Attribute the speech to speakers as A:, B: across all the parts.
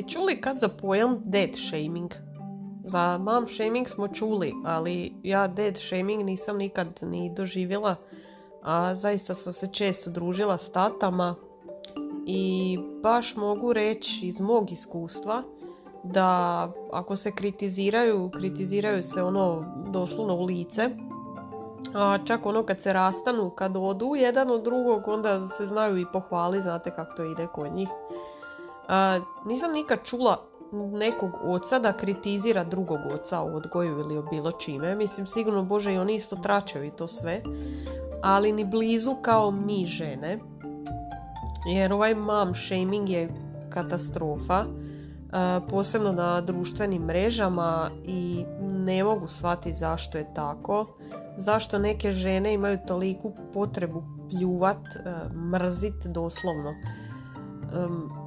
A: Li čuli kad za pojam dead shaming? Za mom shaming smo čuli, ali ja dead shaming nisam nikad ni doživjela, a zaista sam se često družila s tatama i baš mogu reći iz mog iskustva da ako se kritiziraju, kritiziraju se ono doslovno u lice, a čak ono kad se rastanu, kad odu jedan od drugog, onda se znaju i pohvali, znate kako to ide kod njih. Nisam nikad čula nekog oca da kritizira drugog oca o odgoju ili o bilo čime. Mislim, sigurno, Bože, i oni isto tračaju i to sve. Ali ni blizu kao mi žene. Jer ovaj mom shaming je katastrofa. posebno na društvenim mrežama i ne mogu shvatiti zašto je tako zašto neke žene imaju toliku potrebu pljuvat, mrzit doslovno.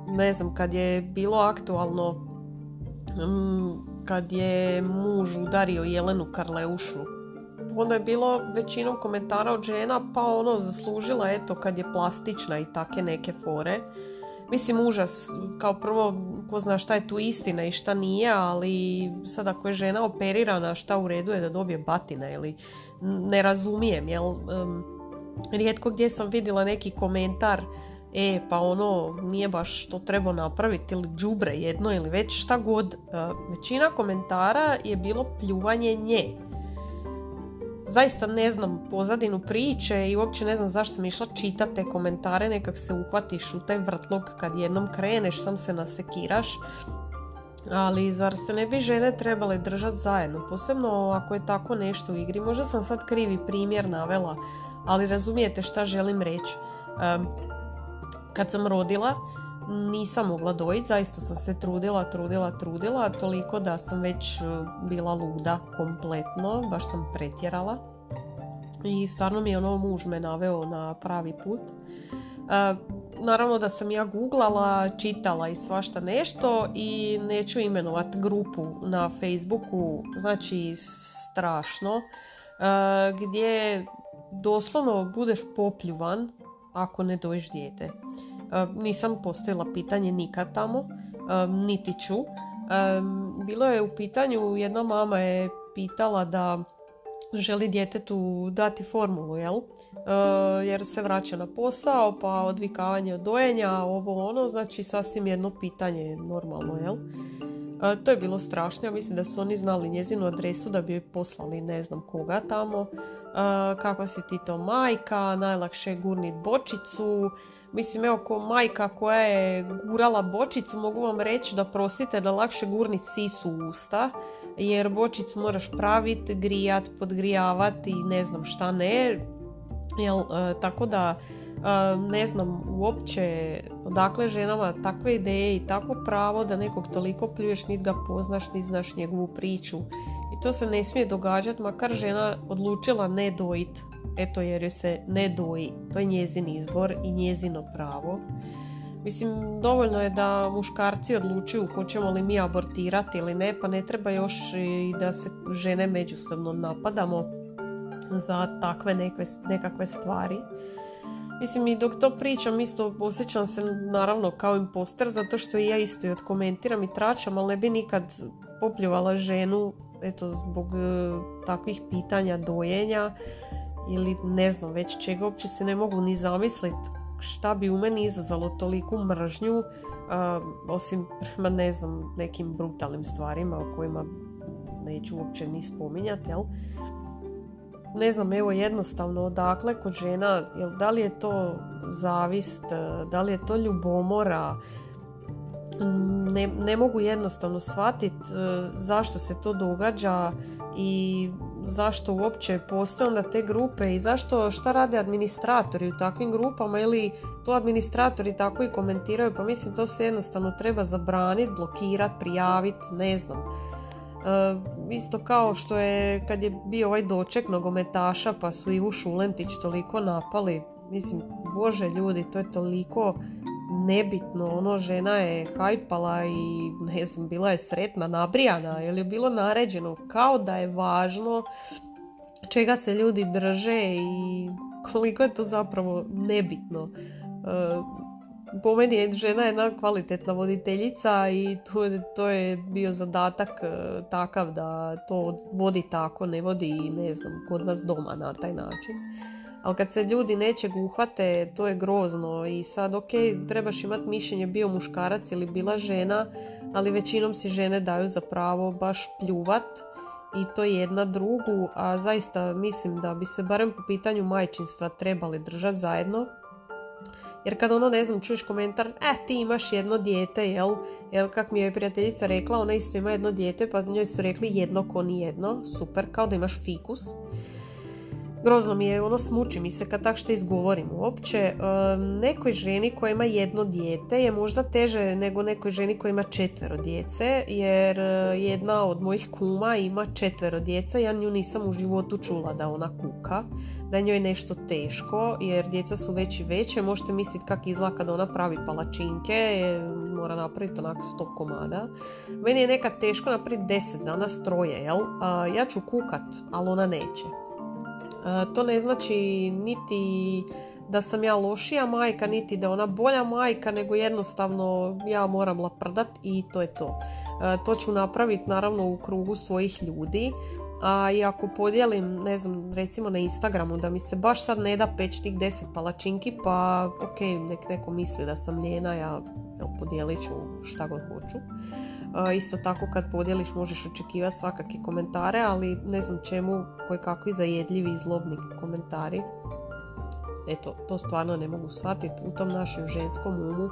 A: Ne znam, kad je bilo aktualno kad je muž udario Jelenu Karleušu onda je bilo većinom komentara od žena pa ono zaslužila eto kad je plastična i take neke fore Mislim, užas. Kao prvo, ko zna šta je tu istina i šta nije, ali sad ako je žena operirana, šta u redu je da dobije batina ili ne razumijem, jel? rijetko gdje sam vidjela neki komentar e, pa ono, nije baš to treba napraviti ili džubre jedno ili već šta god. većina komentara je bilo pljuvanje nje zaista ne znam pozadinu priče i uopće ne znam zašto sam išla te komentare, nekak se uhvatiš u taj vrtlog kad jednom kreneš, sam se nasekiraš. Ali zar se ne bi žene trebale držati zajedno, posebno ako je tako nešto u igri. Možda sam sad krivi primjer navela, ali razumijete šta želim reći. Kad sam rodila, nisam mogla dojiti, zaista sam se trudila, trudila, trudila, toliko da sam već e, bila luda kompletno, baš sam pretjerala. I stvarno mi je ono muž me naveo na pravi put. E, naravno da sam ja googlala, čitala i svašta nešto i neću imenovat grupu na Facebooku, znači strašno, e, gdje doslovno budeš popljuvan ako ne doješ dijete. Nisam postavila pitanje nikad tamo, niti ću. Bilo je u pitanju, jedna mama je pitala da želi djetetu dati formulu, jel? Jer se vraća na posao, pa odvikavanje od dojenja, ovo ono, znači sasvim jedno pitanje normalno, jel? To je bilo strašno, ja mislim da su oni znali njezinu adresu da bi joj poslali ne znam koga tamo. Kako si ti to majka, najlakše je gurnit bočicu, Mislim, evo, ko majka koja je gurala bočicu, mogu vam reći da prosite da lakše gurnit sisu u usta, jer bočicu moraš praviti, grijat, podgrijavati i ne znam šta ne. Jel, e, tako da e, ne znam uopće odakle ženama takve ideje i tako pravo da nekog toliko pljuješ, nit ga poznaš, ni znaš njegovu priču. To se ne smije događati, makar žena odlučila ne dojit eto jer joj se ne doji. To je njezin izbor i njezino pravo. Mislim, dovoljno je da muškarci odlučuju hoćemo li mi abortirati ili ne, pa ne treba još i da se žene međusobno napadamo za takve nekakve stvari. Mislim, i dok to pričam, isto osjećam se naravno kao imposter, zato što i ja isto i odkomentiram i tračam, ali ne bi nikad popljivala ženu eto, zbog e, takvih pitanja dojenja ili ne znam već čega uopće se ne mogu ni zamisliti šta bi u meni izazvalo toliku mržnju osim prema ne znam nekim brutalnim stvarima o kojima neću uopće ni spominjati jel? ne znam evo jednostavno odakle kod žena jel, da li je to zavist da li je to ljubomora ne, ne mogu jednostavno shvatiti zašto se to događa i zašto uopće postoje onda te grupe i zašto, šta rade administratori u takvim grupama ili to administratori tako i komentiraju, pa mislim to se jednostavno treba zabraniti, blokirati, prijaviti, ne znam. E, isto kao što je kad je bio ovaj doček nogometaša pa su Ivu Šulentić toliko napali, mislim, bože ljudi, to je toliko nebitno, ono žena je hajpala i ne znam, bila je sretna, nabrijana, jer je bilo naređeno kao da je važno čega se ljudi drže i koliko je to zapravo nebitno. E, po meni je žena jedna kvalitetna voditeljica i to, to je bio zadatak e, takav da to vodi tako, ne vodi ne znam, kod nas doma na taj način ali kad se ljudi nečeg uhvate, to je grozno i sad ok, trebaš imati mišljenje bio muškarac ili bila žena, ali većinom si žene daju za pravo baš pljuvat i to jedna drugu, a zaista mislim da bi se barem po pitanju majčinstva trebali držati zajedno. Jer kad ono, ne znam, čuješ komentar, e, ti imaš jedno dijete, jel? Jel, kak mi je prijateljica rekla, ona isto ima jedno dijete, pa njoj su rekli jedno ko ni jedno, super, kao da imaš fikus grozno mi je, ono smuči mi se kad tak što izgovorim uopće. nekoj ženi koja ima jedno dijete je možda teže nego nekoj ženi koja ima četvero djece, jer e, jedna od mojih kuma ima četvero djece, ja nju nisam u životu čula da ona kuka, da njoj nešto teško, jer djeca su već i veće, možete misliti kak izgleda kada ona pravi palačinke, mora napraviti onak sto komada. Meni je nekad teško napraviti deset za nas troje, jel? ja ću kukat, ali ona neće. To ne znači niti da sam ja lošija majka, niti da ona bolja majka, nego jednostavno ja moram laprdat i to je to. To ću napraviti naravno u krugu svojih ljudi. A i ako podijelim, ne znam, recimo na Instagramu da mi se baš sad ne da peć tih deset palačinki, pa ok, nek neko misli da sam ljena, ja podijelit ću šta god hoću. Isto tako kad podijeliš možeš očekivati svakakve komentare, ali ne znam čemu koji kakvi zajedljivi i zlobni komentari. Eto, to stvarno ne mogu shvatiti u tom našem ženskom umu.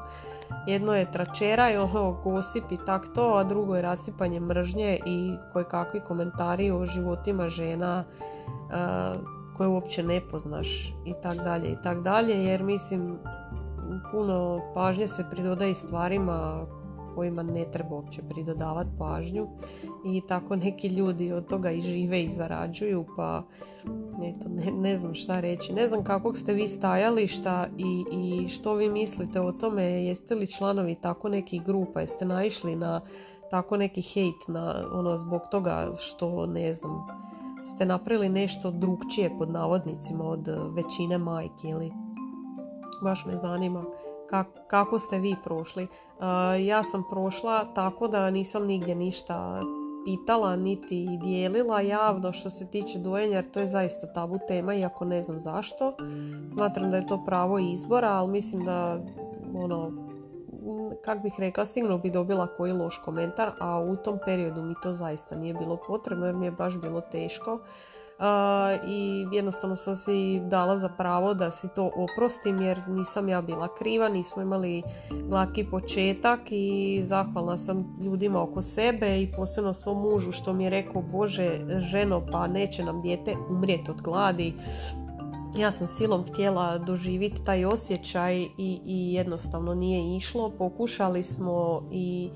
A: Jedno je tračera i ono gosip i tak to, a drugo je rasipanje mržnje i koje kakvi komentari o životima žena koje uopće ne poznaš i tak dalje i tak dalje, jer mislim puno pažnje se pridodaje stvarima kojima ne treba uopće pridodavati pažnju. I tako neki ljudi od toga i žive i zarađuju pa eto, ne, ne znam šta reći. Ne znam kakvog ste vi stajališta i, i što vi mislite o tome, jeste li članovi tako nekih grupa, jeste naišli na tako neki hejt na, ono, zbog toga što ne znam, ste napravili nešto drugčije pod navodnicima od većine majke ili baš me zanima kako ste vi prošli. Ja sam prošla tako da nisam nigdje ništa pitala niti dijelila javno što se tiče dojenja jer to je zaista tabu tema iako ne znam zašto. Smatram da je to pravo izbora, ali mislim da ono, kak bih rekla, sigurno bi dobila koji loš komentar, a u tom periodu mi to zaista nije bilo potrebno jer mi je baš bilo teško i jednostavno sam si dala za pravo da si to oprostim jer nisam ja bila kriva, nismo imali glatki početak i zahvalna sam ljudima oko sebe i posebno svom mužu što mi je rekao Bože ženo pa neće nam dijete umrijeti od gladi ja sam silom htjela doživjeti taj osjećaj i, i jednostavno nije išlo. Pokušali smo i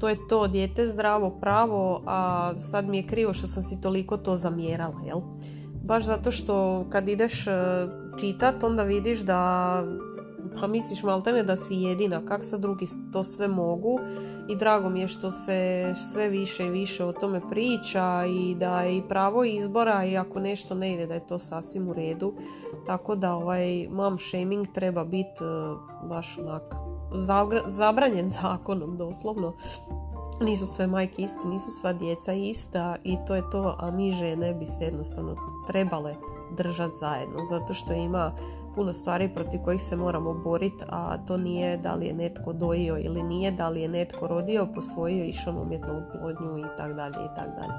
A: to je to, dijete zdravo pravo, a sad mi je krivo što sam si toliko to zamjerala, jel? Baš zato što kad ideš e, čitat, onda vidiš da pa misliš maltene da si jedina, kak sad drugi to sve mogu i drago mi je što se sve više i više o tome priča i da je i pravo izbora i ako nešto ne ide da je to sasvim u redu. Tako da ovaj mom shaming treba biti e, baš onak zabranjen zakonom doslovno. Nisu sve majke iste, nisu sva djeca ista i to je to, a mi žene bi se jednostavno trebale držati zajedno zato što ima puno stvari protiv kojih se moramo boriti, a to nije da li je netko dojio ili nije, da li je netko rodio, posvojio, išao na umjetnu plodnju i tak dalje i tak dalje.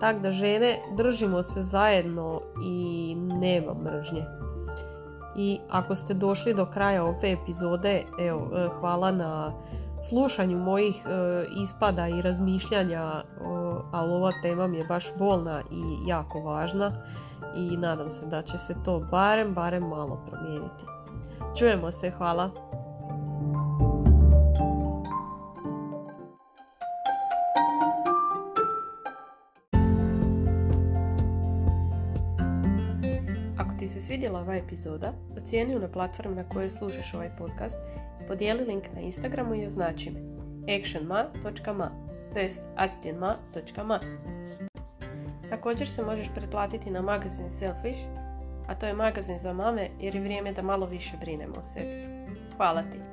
A: Tak da žene držimo se zajedno i nema mržnje. I ako ste došli do kraja ove epizode, evo, e, hvala na slušanju mojih e, ispada i razmišljanja ali ova tema mi je baš bolna i jako važna i nadam se da će se to barem, barem malo promijeniti. Čujemo se, hvala! Svidjela ova epizoda, ocijeni ju na platformi na kojoj slušaš ovaj podcast i podijeli link na Instagramu i označi me actionma.ma to jest actionma.ma Također se možeš pretplatiti na magazin Selfish, a to je magazin za mame jer je vrijeme da malo više brinemo o sebi. Hvala ti!